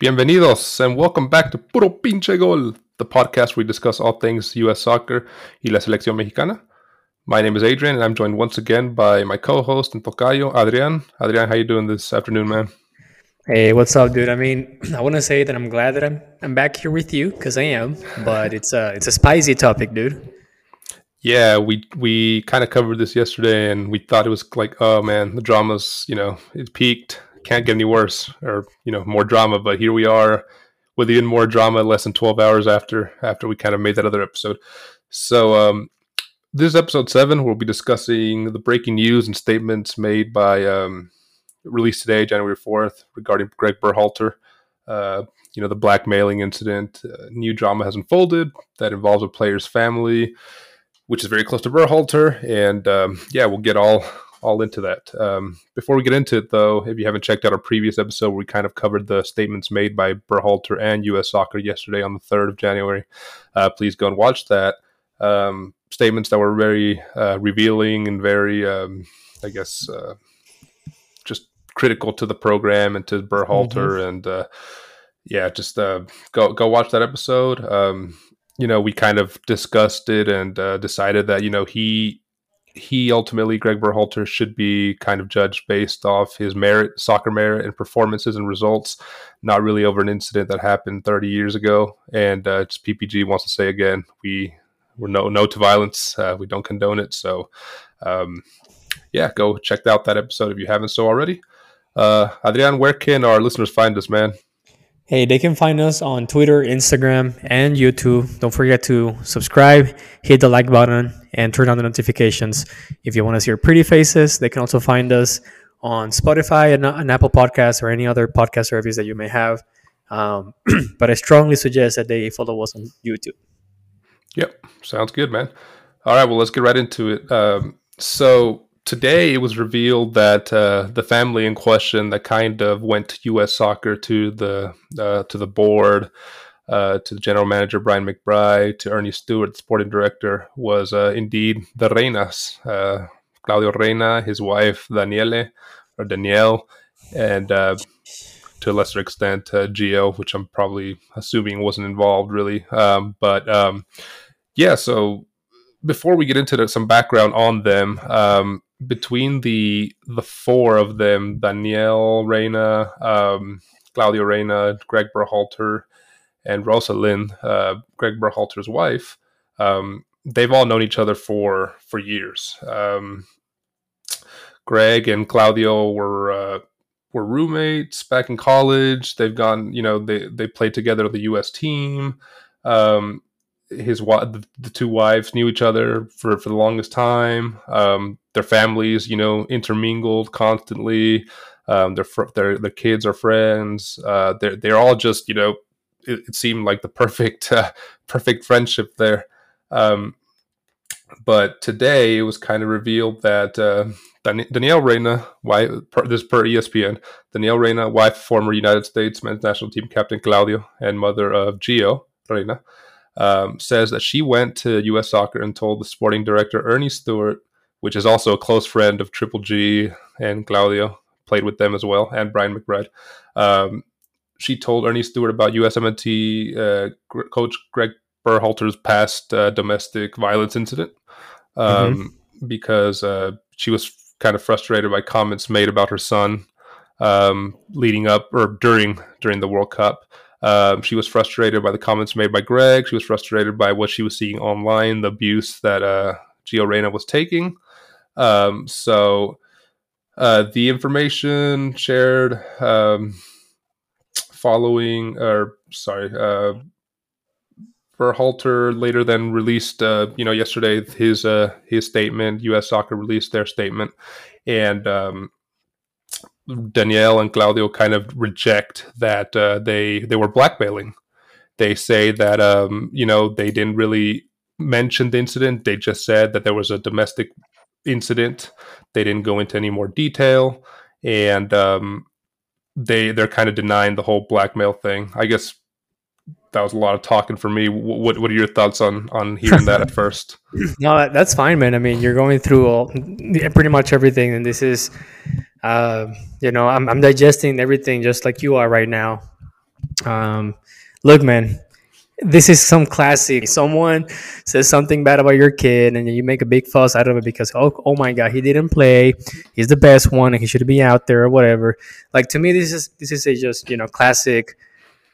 Bienvenidos and welcome back to Puro Pinche Gol, the podcast where we discuss all things U.S. soccer y la selección mexicana. My name is Adrian, and I'm joined once again by my co-host and tocayo, Adrian. Adrian, how you doing this afternoon, man? Hey, what's up, dude? I mean, I want to say that I'm glad that I'm I'm back here with you because I am, but it's a it's a spicy topic, dude. Yeah, we we kind of covered this yesterday, and we thought it was like, oh man, the drama's you know it peaked, can't get any worse, or you know more drama. But here we are with even more drama, less than twelve hours after after we kind of made that other episode. So um, this is episode seven. We'll be discussing the breaking news and statements made by um, released today, January fourth, regarding Greg Berhalter. Uh, you know the blackmailing incident. Uh, new drama has unfolded that involves a player's family which is very close to Berhalter. And um, yeah, we'll get all all into that. Um, before we get into it, though, if you haven't checked out our previous episode we kind of covered the statements made by Berhalter and U.S. Soccer yesterday on the third of January, uh, please go and watch that. Um, statements that were very uh, revealing and very, um, I guess, uh, just critical to the program and to Berhalter, mm-hmm. and uh, yeah, just uh, go go watch that episode. Um, you know, we kind of discussed it and uh, decided that you know he he ultimately Greg Berhalter should be kind of judged based off his merit, soccer merit, and performances and results, not really over an incident that happened 30 years ago. And uh, PPG wants to say again, we we're no no to violence. Uh, we don't condone it. So, um, yeah, go check out that episode if you haven't so already. Uh, Adrian, where can our listeners find us, man? Hey, they can find us on Twitter, Instagram, and YouTube. Don't forget to subscribe, hit the like button, and turn on the notifications. If you want to see our pretty faces, they can also find us on Spotify and, and Apple Podcasts or any other podcast service that you may have. Um, but I strongly suggest that they follow us on YouTube. Yep, sounds good, man. All right, well, let's get right into it. Um, so, today it was revealed that uh, the family in question that kind of went U.S. Soccer to the uh, to the board, uh, to the general manager Brian McBride, to Earnie Stewart, the sporting director, was uh, indeed the Reynas, uh, Claudio Reyna, his wife Daniele or Danielle, and uh, to a lesser extent Gio, which I'm probably assuming wasn't involved really, um, but um, yeah, so before we get into some background on them, um, between the the four of them, Danielle Reyna, um, Claudio Reyna, Greg Berhalter, and Rosalind, uh, Greg Berhalter's wife, um, they've all known each other for for years. Um, Greg and Claudio were uh, were roommates back in college. They've gone, you know, they they played together on the U.S. team. Um, his the, the two wives knew each other for for the longest time. Um, their families, you know, intermingled constantly. Um, their their their kids are friends. Uh, they're they're all just you know, it, it seemed like the perfect uh, perfect friendship there. Um, but today it was kind of revealed that uh, Dan- Danielle Reyna, wife, per, this per ESPN, Danielle Reyna, wife former United States men's national team captain Claudio and mother of Gio Reyna, um, says that she went to U.S. Soccer and told the sporting director Earnie Stewart, which is also a close friend of Triple G and Claudio, played with them as well, and Brian McBride. Um, she told Ernie Stewart about USMNT uh, coach Greg Berhalter's past uh, domestic violence incident um, mm-hmm. because uh, she was kind of frustrated by comments made about her son um, leading up or during during the World Cup. Um, she was frustrated by the comments made by Greg. She was frustrated by what she was seeing online, the abuse that uh, Gio Reyna was taking. Um, so uh, the information shared um, following, or sorry, uh, Berhalter later then released, uh, you know, yesterday his uh, his statement. U.S. Soccer released their statement, and um, Danielle and Claudio kind of reject that uh, they they were blackmailing. They say that um, you know they didn't really mention the incident. They just said that there was a domestic incident. They didn't go into any more detail, and um, they they're kind of denying the whole blackmail thing. I guess that was a lot of talking for me. What what are your thoughts on on hearing that at first? No, that's fine, man. I mean, you're going through all pretty much everything, and this is uh, you know, I'm, I'm digesting everything just like you are right now. Um, look, man, this is some classic. Someone says something bad about your kid, and you make a big fuss out of it because oh, oh my god, he didn't play. He's the best one, and he should be out there or whatever. Like to me, this is this is a just you know classic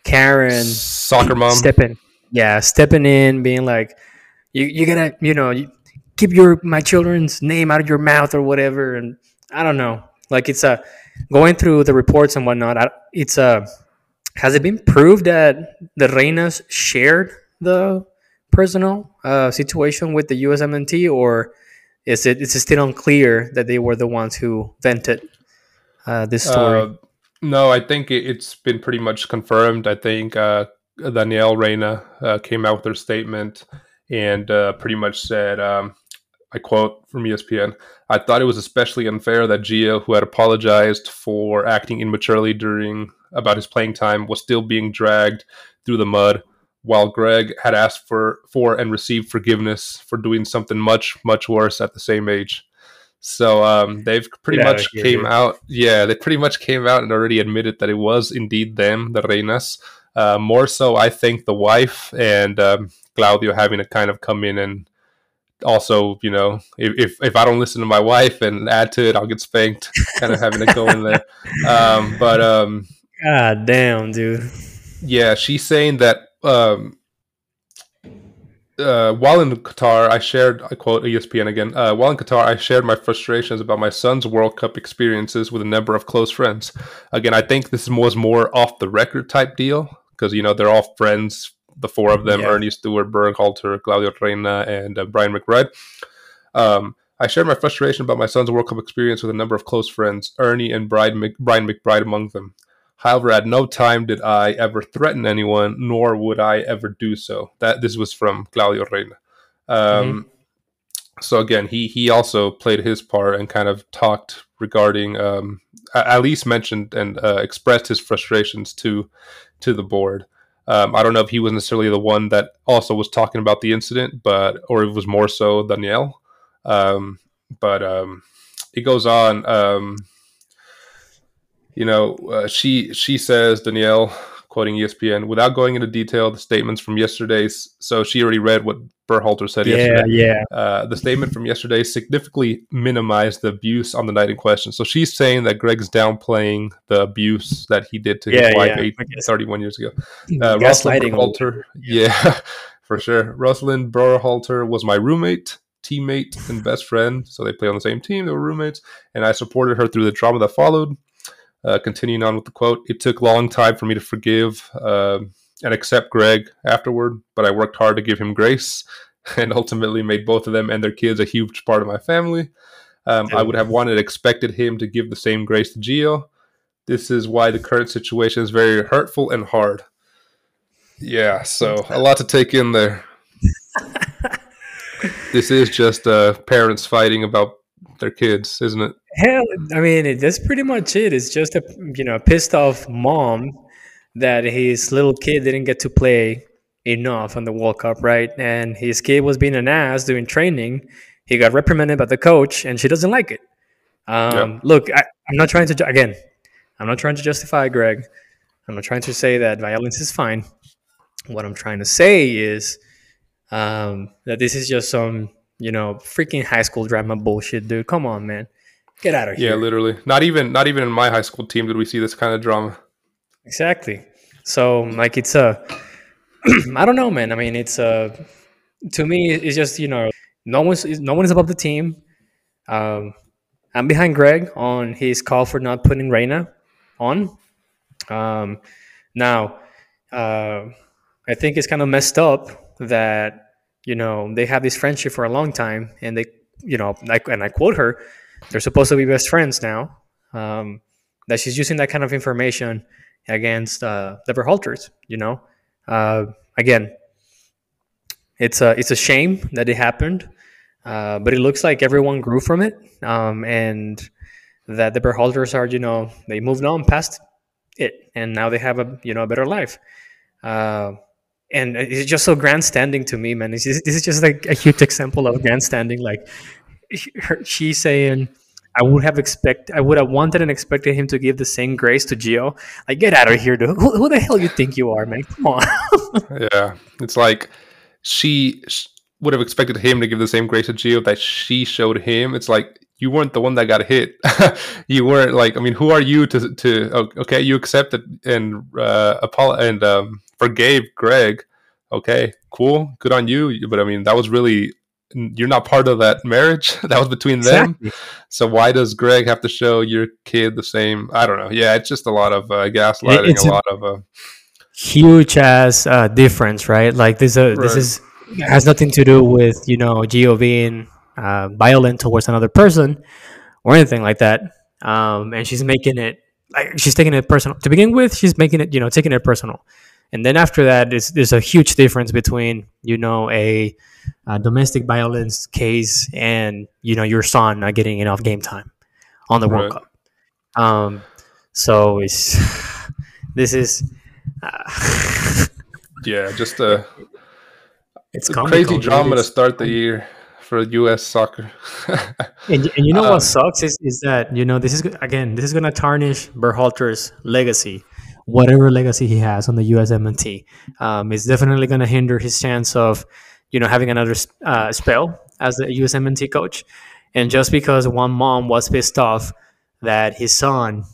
Karen soccer mom stepping, yeah, stepping in, being like, you you gotta you know you, keep your my children's name out of your mouth or whatever, and I don't know. Like it's a going through the reports and whatnot. It's a has it been proved that the Reynas shared the personal uh, situation with the USMNT, or is it is it still unclear that they were the ones who vented uh, this story? Uh, no, I think it, has been pretty much confirmed. I think uh, Danielle Reyna uh, came out with her statement and uh, pretty much said, um, I quote from ESPN, I thought it was especially unfair that Gio, who had apologized for acting immaturely during about his playing time was still being dragged through the mud, while Greg had asked for for and received forgiveness for doing something much much worse at the same age. So um, they've pretty yeah, much came out. Yeah, they pretty much came out and already admitted that it was indeed them, the Reynas. Uh, more so, I think the wife and um, Claudio having to kind of come in and also, you know, if, if, if I don't listen to my wife and add to it, I'll get spanked. kind of having to go in there. Um, but um, God damn, dude. Yeah, she's saying that um, uh, while in Qatar, I shared, I quote ESPN again, uh, while in Qatar, I shared my frustrations about my son's World Cup experiences with a number of close friends. Again, I think this was more off the record type deal because, you know, they're all friends, the four of them, yeah. Earnie Stewart, Berhalter, Claudio Reyna, and uh, Brian McBride. Um, I shared my frustration about my son's World Cup experience with a number of close friends, Earnie and Brian, Mc- Brian McBride among them. However, at no time did I ever threaten anyone, nor would I ever do so. That this was from Claudio Reyna. Um, mm-hmm. So again, he he also played his part and kind of talked regarding, um, at least mentioned and uh, expressed his frustrations to to the board. Um, I don't know if he was necessarily the one that also was talking about the incident, but or it was more so Danielle. Um, but um, it goes on. Um, you know, uh, she she says Danielle, quoting ESPN, without going into detail, the statements from yesterday's. So she already read what Berhalter said yeah, yesterday. Yeah, uh, the statement from yesterday significantly minimized the abuse on the night in question. So she's saying that Greg's downplaying the abuse that he did to yeah, his wife yeah, eight, 31 years ago. Uh, Rosalind Berhalter, yeah, for sure. Rosalind Berhalter was my roommate teammate and best friend. So they played on the same team. They were roommates, and I supported her through the drama that followed. Uh, continuing on with the quote, it took a long time for me to forgive uh, and accept Greg afterward, but I worked hard to give him grace and ultimately made both of them and their kids a huge part of my family. Um, I would have wanted, expected him to give the same grace to Gio. This is why the current situation is very hurtful and hard. Yeah, so a lot to take in there. this is just uh, parents fighting about their kids, isn't it? Hell, I mean, it, that's pretty much it. It's just a you know pissed off mom that his little kid didn't get to play enough on the World Cup, right? And his kid was being an ass doing training. He got reprimanded by the coach, and she doesn't like it. Um, Look, I, I'm not trying to again. I'm not trying to justify Greg. I'm not trying to say that violence is fine. What I'm trying to say is um, that this is just some you know, freaking high school drama bullshit, dude. Come on, man. Get out of here. Yeah, literally. Not even not even in my high school team did we see this kind of drama. Exactly. So like it's a I don't know, man. I mean, it's a to me it's just, you know, no one's no one is above the team. Um I'm behind Greg on his call for not putting Reyna on. Um now uh I think it's kind of messed up that you know they have this friendship for a long time and they you know like and i quote her they're supposed to be best friends now um, that she's using that kind of information against uh, the Berhalters, you know? Uh, again it's a it's a shame that it happened uh, but it looks like everyone grew from it um, and that the Berhalters are you know they moved on past it and now they have a you know a better life. Uh, and it's just so grandstanding to me, man. This is just like a huge example of grandstanding. Like she's saying, I would have expect I would have wanted and expected him to give the same grace to Gio. Like, get out of here, dude. Who, who the hell you think you are, man? Come on. yeah, it's like she would have expected him to give the same grace to Gio that she showed him. It's like you weren't the one that got hit. you weren't like, I mean, who are you to to? Okay, you accepted and uh, and um, forgave Greg. Okay, cool, good on you. But I mean, that was really you're not part of that marriage. that was between exactly. them. So why does Greg have to show your kid the same? I don't know. Yeah, it's just a lot of uh, gaslighting. It's a, a lot of uh, huge ass uh, difference, right? Like this, uh, right. this is has nothing to do with you know Gio being uh, violent towards another person or anything like that. Um, and she's making it like she's taking it personal to begin with. She's making it you know taking it personal, and then after that, there's, there's a huge difference between you know a, a domestic violence case and you know your son not getting enough game time on the World Cup. Um, so it's this is uh, yeah, just a it's a crazy drama to start the year for U.S. soccer. and, and you know um, what sucks is, is that you know this is again this is going to tarnish Berhalter's legacy, whatever legacy he has on the USMNT. Um, it's definitely going to hinder his chance of you know having another uh, spell as the USMNT coach. And just because one mom was pissed off that his son,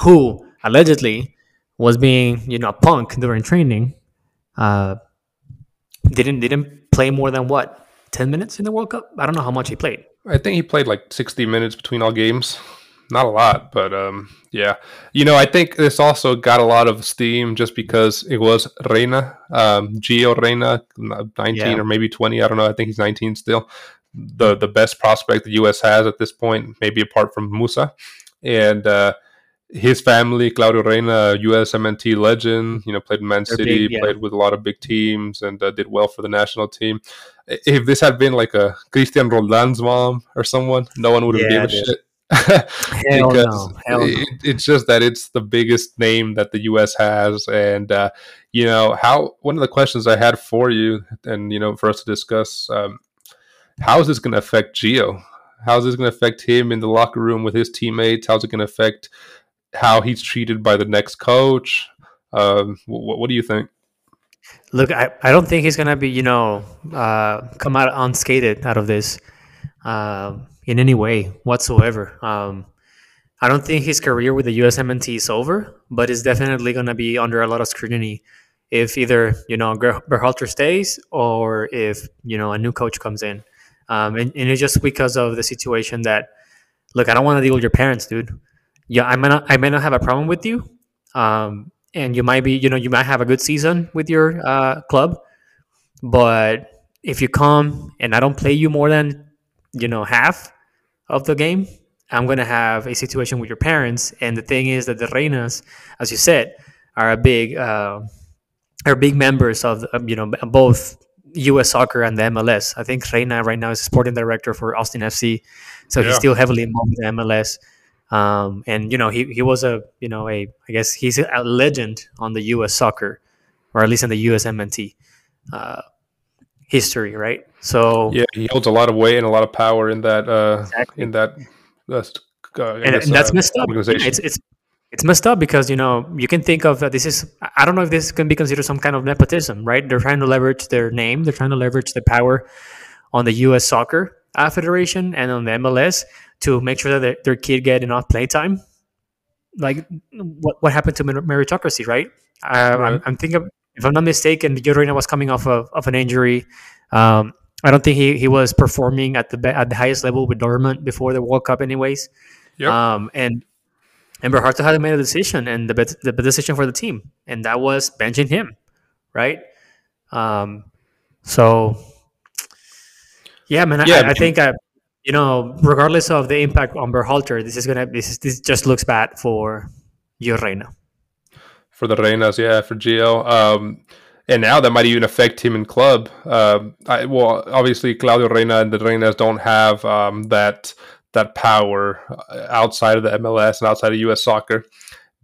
who allegedly was being you know a punk during training, uh, didn't didn't play more than what 10 minutes in the World Cup? I don't know how much he played. I think he played like 60 minutes between all games. Not a lot, but um, yeah. You know, I think this also got a lot of steam just because it was Reyna, um, Gio Reyna, 19 yeah. or maybe 20. I don't know. I think he's 19 still. The the best prospect the U.S. has at this point, maybe apart from Musah, And uh, his family, Claudio Reyna, USMNT legend, you know, played in Man They're City, big, yeah. played with a lot of big teams, and uh, did well for the national team. If this had been like a Cristian Roldan's mom or someone, no one would have yeah, given a shit. Hell because no. It, it's just that it's the biggest name that the U.S. has, and uh, you know how. One of the questions I had for you, and you know, for us to discuss, um, how is this going to affect Gio? How's this going to affect him in the locker room with his teammates? How's it going to affect how he's treated by the next coach. Um, what, what do you think? Look, I, I don't think he's gonna be you know uh, come out unscathed out of this uh, in any way whatsoever. Um, I don't think his career with the USMNT is over, but it's definitely gonna be under a lot of scrutiny if either you know Berhalter stays or if you know a new coach comes in. Um, and, and it's just because of the situation that look, I don't want to deal with your parents, dude yeah, I might not, I may not have a problem with you, um, and you might be, you know, you might have a good season with your uh, club, but if you come and I don't play you more than, you know, half of the game, I'm gonna have a situation with your parents. And the thing is that the Reynas, as you said, are a big, uh, are big members of, you know, both U.S. soccer and the MLS. I think Reyna right now is sporting director for Austin FC, so yeah. he's still heavily involved with the MLS. Um, and you know, he, he was a you know a I guess he's a legend on the U.S. soccer, or at least in the USMNT uh, history, right? So yeah, he holds a lot of weight and a lot of power in that uh, exactly. in that. Uh, and, and, that's uh, messed up. It's it's it's messed up because you know you can think of that this is I don't know if this can be considered some kind of nepotism, right? They're trying to leverage their name, they're trying to leverage the power on the U.S. Soccer uh, Federation and on the MLS to make sure that their, their kid get enough playtime. Like what what happened to meritocracy, right? Uh, right. I'm, I'm, thinking, if I'm not mistaken, Gio Reyna was coming off of, of an injury. Um, I don't think he, he was performing at the at the highest level with Dortmund before the World Cup, anyways. Yep. Um, and and Berhalter had made a decision, and the the decision for the team, and that was benching him, right? Um, so yeah, man, yeah, I, I think I, you know, regardless of the impact on Berhalter, this is gonna this is, this just looks bad for your Reyna. For the Reynas, yeah, for Gio. Um, and now that might even affect him in club. Um, I, well, obviously Claudio Reyna and the Reynas don't have um, that that power uh, outside of the MLS and outside of U.S. soccer.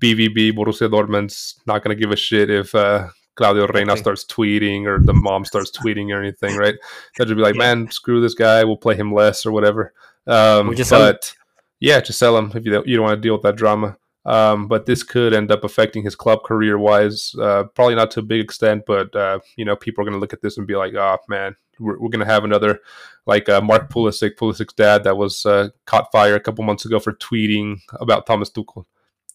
BVB Borussia Dortmund's not going to give a shit if uh, Claudio Reyna okay. starts tweeting or the mom starts tweeting or anything, right? They'll just be like, yeah. man, screw this guy. We'll play him less or whatever. Um, but yeah, just sell him if you don't, you don't want to deal with that drama. Um, but this could end up affecting his club career wise. Uh, probably not to a big extent, but uh, you know, people are going to look at this and be like, "Oh man, we're, we're going to have another like uh, Mark Pulisic, Pulisic's dad, that was uh, caught fire a couple months ago for tweeting about Thomas Tuchel."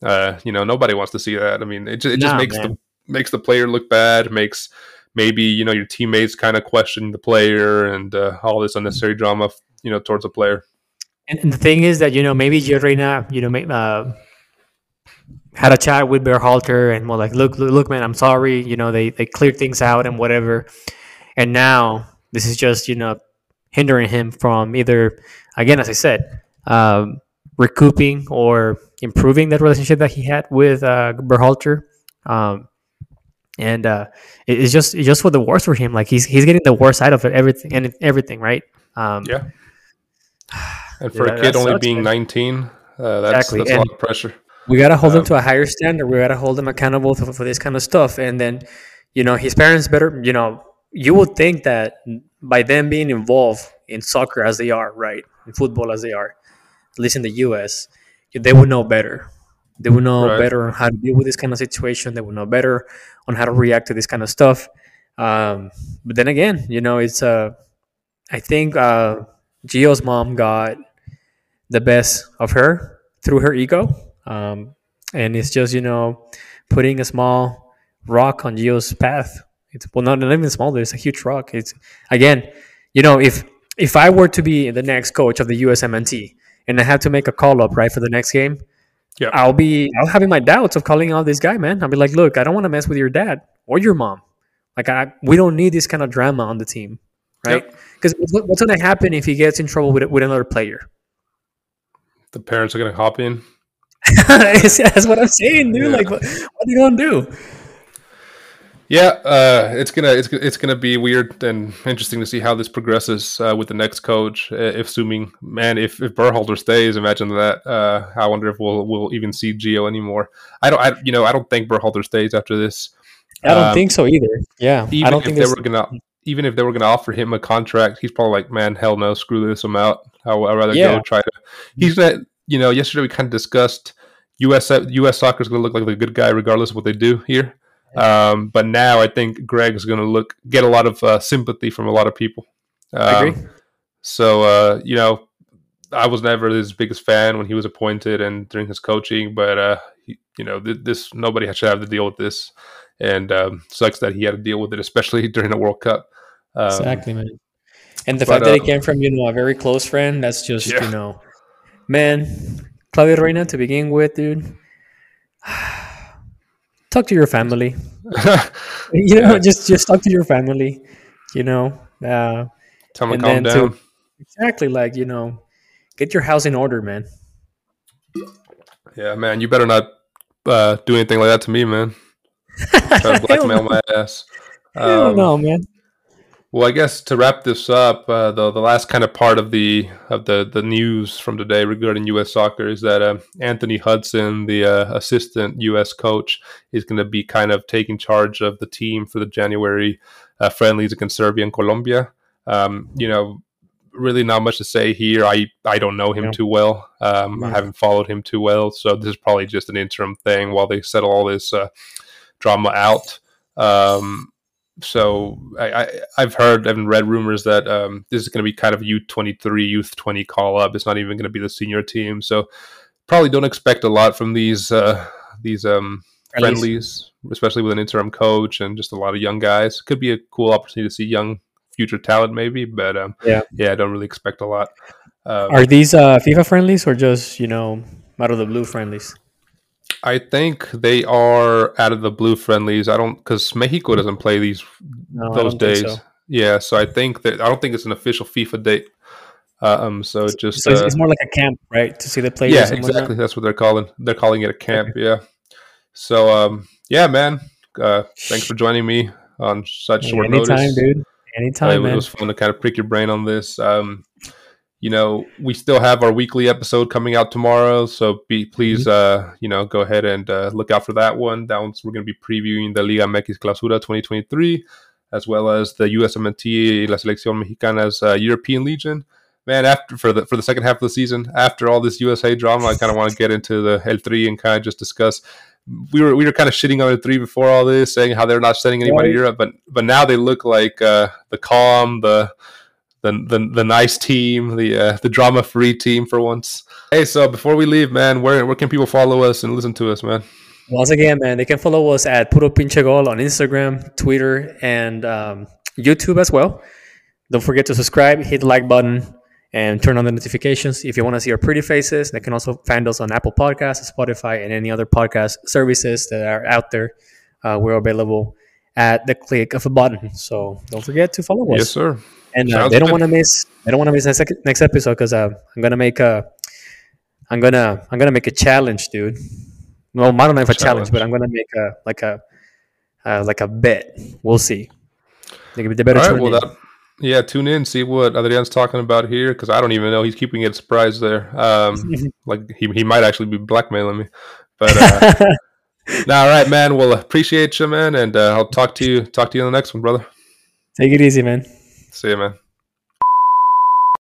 Uh, you know, nobody wants to see that. I mean, it, it just Nah, makes man. the makes the player look bad. Makes maybe you know your teammates kind of question the player and uh, all this unnecessary drama, you know, towards the player. And, and the thing is that you know maybe Gio Reyna, you know, uh, had a chat with Berhalter and well, like, look, look, look, man, I'm sorry. You know, they they cleared things out and whatever. And now this is just you know hindering him from either, again, as I said, um, recouping or improving that relationship that he had with uh, Berhalter. Um, and uh, it- it's just it's just for the worst for him. Like he's he's getting the worst side of it, everything and everything, right? Um, Yeah. And for Yeah, a kid only sucks, being man. 19, uh, that's, Exactly, that's a lot of pressure. We gotta hold Um, them to a higher standard. We gotta hold them accountable for, for this kind of stuff. And then, you know, his parents better. You know, you would think that by them being involved in soccer as they are, right, in football as they are, at least in the U.S., they would know better. They would know Right. better on how to deal with this kind of situation. They would know better on how to react to this kind of stuff. Um, but then again, you know, it's uh, I think uh, Gio's mom got the best of her through her ego. Um, and it's just, you know, putting a small rock on Gio's path. It's well not, not even small, it's a huge rock. It's again, you know, if if I were to be the next coach of the USMNT and I have to make a call up right for the next game, Yeah. I'll be I'll having my doubts of calling out this guy, man. I'll be like, look, I don't want to mess with your dad or your mom. Like I we don't need this kind of drama on the team. Right? Yep. Because what's going to happen if he gets in trouble with with another player? The parents are going to hop in. That's what I'm saying, dude. Yeah. Like, what, what are you gonna do? Yeah, uh, it's gonna it's it's gonna be weird and interesting to see how this progresses uh, with the next coach. Uh, if assuming, man, if if Berhalter stays, imagine that. Uh, I wonder if we'll we'll even see Gio anymore. I don't, I, you know, I don't think Berhalter stays after this. I don't Um, think so either. Yeah, Even I don't if think they were gonna, even if they were gonna offer him a contract, he's probably like, man, hell no, screw this, I'm out. I, would rather Yeah. go try to. He's gonna, you know, yesterday we kind of discussed U.S. U.S. soccer is gonna look like the good guy regardless of what they do here. Um, but now I think Greg is going to look get a lot of uh, sympathy from a lot of people. I Um, agree. So uh, you know, I was never his biggest fan when he was appointed and during his coaching, but uh, he, you know, th- this nobody should have to deal with this, and um, sucks that he had to deal with it, especially during the World Cup. Um, exactly, man. And the but, fact that it uh, came from you know a very close friend, that's just Yeah. you know, man, Claudio Reyna to begin with, dude. talk to your family. You know, Yeah. just just talk to your family. You know, uh, Tell to calm then to- down. exactly like you know, get your house in order, man. Yeah, man, you better not uh, do anything like that to me, man. Try to blackmail my ass. I don't Um, know, man. Well, I guess to wrap this up, uh, the the last kind of part of the of the the news from today regarding U.S. soccer is that uh, Anthony Hudson, the uh, assistant U.S. coach, is going to be kind of taking charge of the team for the January uh, friendlies against Serbia and Colombia. Um, you know, really not much to say here. I I don't know him Yeah. too well. Um, I haven't followed him too well, so this is probably just an interim thing while they settle all this uh, drama out. Um, so I, I I've heard and read rumors that um, this is going to be kind of U twenty three, youth twenty call up. It's not even going to be the senior team. So probably don't expect a lot from these uh, these um, Friendlies. friendlies, especially with an interim coach and just a lot of young guys. Could be a cool opportunity to see young future talent, maybe. But um, Yeah. yeah, I don't really expect a lot. Um, Are these uh, FIFA friendlies or just you know out of the blue friendlies? I think they are out of the blue friendlies. I don't because Mexico doesn't play these No, those days. so. Yeah, so I think that I don't think it's an official FIFA date. Uh, um, so it just So it's, uh, it's more like a camp, right? To see the players. yeah, and whatnot? exactly. That's what they're calling. They're calling it a camp. Yeah. So um, yeah, man. Uh, thanks for joining me on such short Anytime, notice. dude. Uh, Anytime, it, man. was fun to kind of prick your brain on this. Um, you know, we still have our weekly episode coming out tomorrow, so be please, Mm-hmm. uh, you know, go ahead and uh, look out for that one. That one's we're going to be previewing the Liga MX Clausura 2023, as well as the USMNT La Selección Mexicana's uh, European Legion. man, after for the for the second half of the season, after all this USA drama, I kind of want to get into the El Tri and kind of just discuss. We were we were kind of shitting on the Tri before all this, saying how they're not sending anybody to Europe, but but now they look like uh, the calm, the the, the, the nice team, the uh, the drama free team for once. Hey, so before we leave, man, where where can people follow us and listen to us, man? Once again, man, they can follow us at Puro Pinche Gol on Instagram, Twitter, and um, YouTube as well. Don't forget to subscribe, hit the like button, and turn on the notifications. If you want to see our pretty faces, they can also find us on Apple Podcasts, Spotify, and any other podcast services that are out there. Uh, we're available at the click of a button. So don't forget to follow us. Yes, sir. And uh, they don't want to miss. They don't want to miss next next episode because uh, I'm gonna make a. I'm gonna I'm gonna make a challenge, dude. Well, I don't know if a challenge, but I'm gonna make a like a uh, like a bet. We'll see. They better All right, well, that, yeah, tune in, see what Adrian's talking about here, because I don't even know. He's keeping it a surprise there. Um, like he, he might actually be blackmailing me. But uh, all right, man. Well, appreciate you, man, and uh, I'll talk to you talk to you in the next one, brother. Take it easy, man. See you, man.